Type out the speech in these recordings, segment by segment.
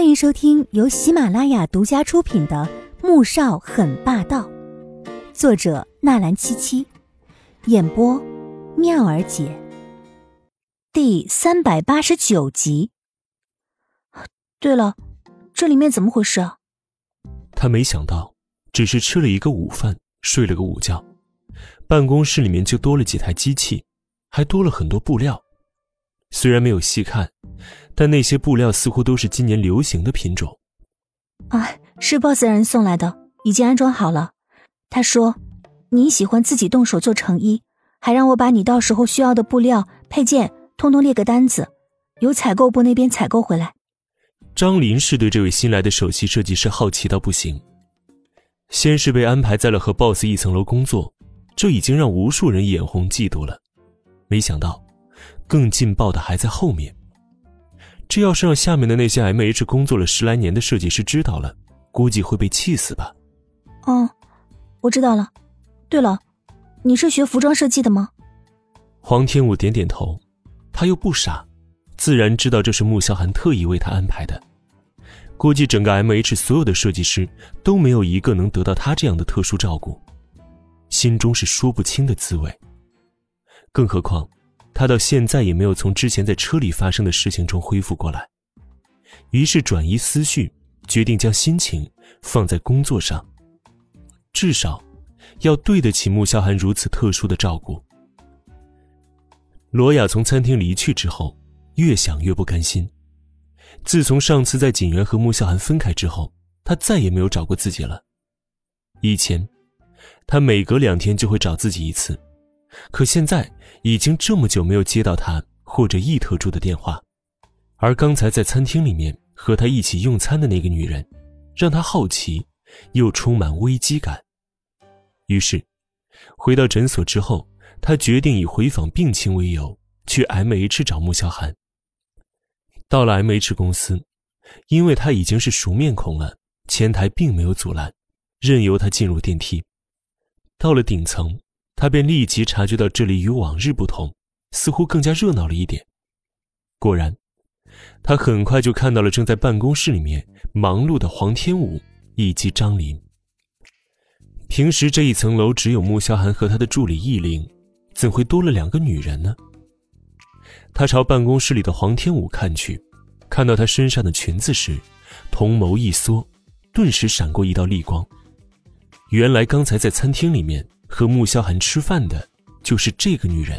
欢迎收听由喜马拉雅独家出品的《穆少很霸道》，作者纳兰七七，演播妙儿姐，第三百八十九集。对了，这里面怎么回事啊？他没想到，只是吃了一个午饭，睡了个午觉，办公室里面就多了几台机器，还多了很多布料。虽然没有细看，但那些布料似乎都是今年流行的品种。啊，是 boss 让人送来的，已经安装好了。他说你喜欢自己动手做成衣，还让我把你到时候需要的布料、配件通通列个单子，由采购部那边采购回来。张林是对这位新来的首席设计师好奇到不行。先是被安排在了和 boss 一层楼工作，这已经让无数人眼红嫉妒了。没想到。更劲爆的还在后面。这要是让下面的那些 M H 工作了十来年的设计师知道了，估计会被气死吧。哦，我知道了。对了，你是学服装设计的吗？黄天武点点头，他又不傻，自然知道这是穆萧寒特意为他安排的。估计整个 M H 所有的设计师都没有一个能得到他这样的特殊照顾，心中是说不清的滋味。更何况。他到现在也没有从之前在车里发生的事情中恢复过来，于是转移思绪，决定将心情放在工作上。至少，要对得起穆萧寒如此特殊的照顾。罗雅从餐厅离去之后，越想越不甘心。自从上次在锦园和穆萧寒分开之后，他再也没有找过自己了。以前，他每隔两天就会找自己一次。可现在已经这么久没有接到他或者易特助的电话，而刚才在餐厅里面和他一起用餐的那个女人，让他好奇，又充满危机感。于是，回到诊所之后，他决定以回访病情为由去 M H 找穆萧寒。到了 M H 公司，因为他已经是熟面孔了，前台并没有阻拦，任由他进入电梯。到了顶层。他便立即察觉到这里与往日不同，似乎更加热闹了一点。果然，他很快就看到了正在办公室里面忙碌的黄天武以及张林。平时这一层楼只有穆萧寒和他的助理易灵，怎会多了两个女人呢？他朝办公室里的黄天武看去，看到他身上的裙子时，瞳眸一缩，顿时闪过一道厉光。原来刚才在餐厅里面。和穆萧寒吃饭的，就是这个女人。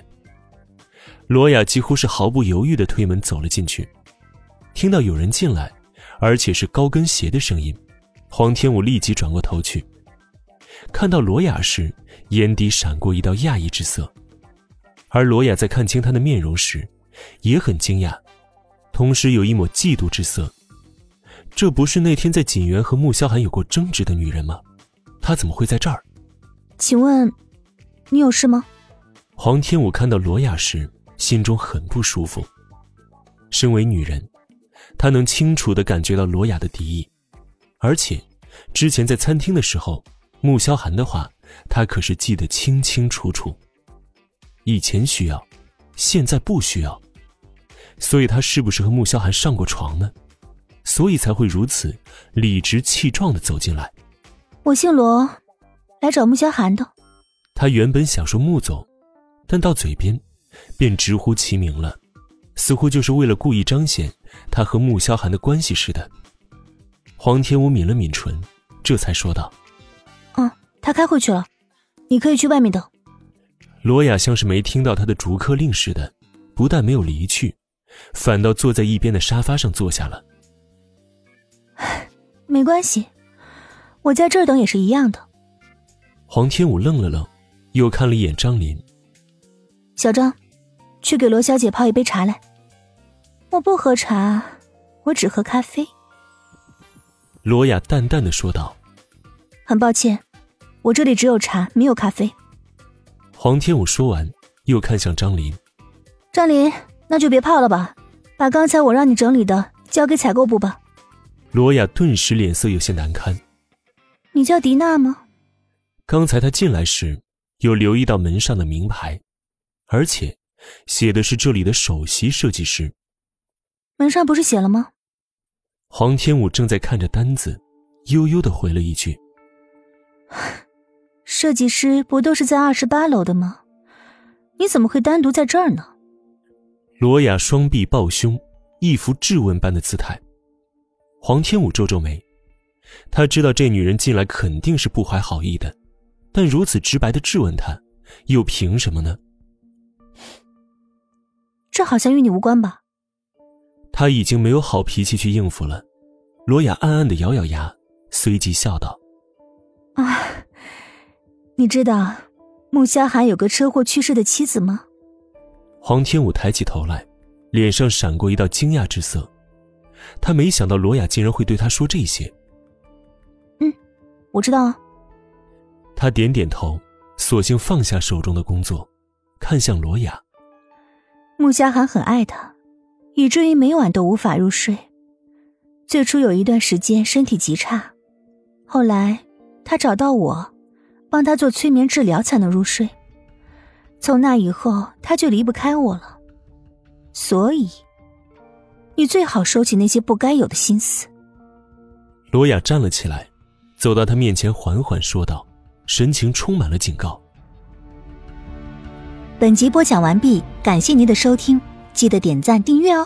罗雅几乎是毫不犹豫的推门走了进去，听到有人进来，而且是高跟鞋的声音，黄天武立即转过头去，看到罗雅时，眼底闪过一道讶异之色，而罗雅在看清他的面容时，也很惊讶，同时有一抹嫉妒之色。这不是那天在锦园和穆萧寒有过争执的女人吗？她怎么会在这儿？请问，你有事吗？黄天武看到罗雅时，心中很不舒服。身为女人，他能清楚的感觉到罗雅的敌意，而且，之前在餐厅的时候，穆萧寒的话，他可是记得清清楚楚。以前需要，现在不需要，所以他是不是和穆萧寒上过床呢？所以才会如此理直气壮的走进来。我姓罗。来找穆萧寒的，他原本想说穆总，但到嘴边，便直呼其名了，似乎就是为了故意彰显他和穆萧寒的关系似的。黄天武抿了抿唇，这才说道：“嗯，他开会去了，你可以去外面等。”罗雅像是没听到他的逐客令似的，不但没有离去，反倒坐在一边的沙发上坐下了。没关系，我在这儿等也是一样的。黄天武愣了愣，又看了一眼张林。小张，去给罗小姐泡一杯茶来。我不喝茶，我只喝咖啡。罗雅淡淡的说道。很抱歉，我这里只有茶，没有咖啡。黄天武说完，又看向张林。张林，那就别泡了吧，把刚才我让你整理的交给采购部吧。罗雅顿时脸色有些难堪。你叫迪娜吗？刚才他进来时，有留意到门上的名牌，而且写的是这里的首席设计师。门上不是写了吗？黄天武正在看着单子，悠悠的回了一句：“ 设计师不都是在二十八楼的吗？你怎么会单独在这儿呢？”罗雅双臂抱胸，一副质问般的姿态。黄天武皱皱眉，他知道这女人进来肯定是不怀好意的，但如此直白的质问他，又凭什么呢？这好像与你无关吧？他已经没有好脾气去应付了。罗雅暗暗的咬咬牙，随即笑道：“啊，你知道穆萧寒有个车祸去世的妻子吗？”黄天武抬起头来，脸上闪过一道惊讶之色。他没想到罗雅竟然会对他说这些。嗯，我知道啊。他点点头，索性放下手中的工作，看向罗雅。穆家涵很爱他，以至于每晚都无法入睡。最初有一段时间身体极差，后来他找到我，帮他做催眠治疗才能入睡。从那以后他就离不开我了，所以你最好收起那些不该有的心思。罗雅站了起来，走到他面前，缓缓说道，神情充满了警告。本集播讲完毕，感谢您的收听，记得点赞订阅哦。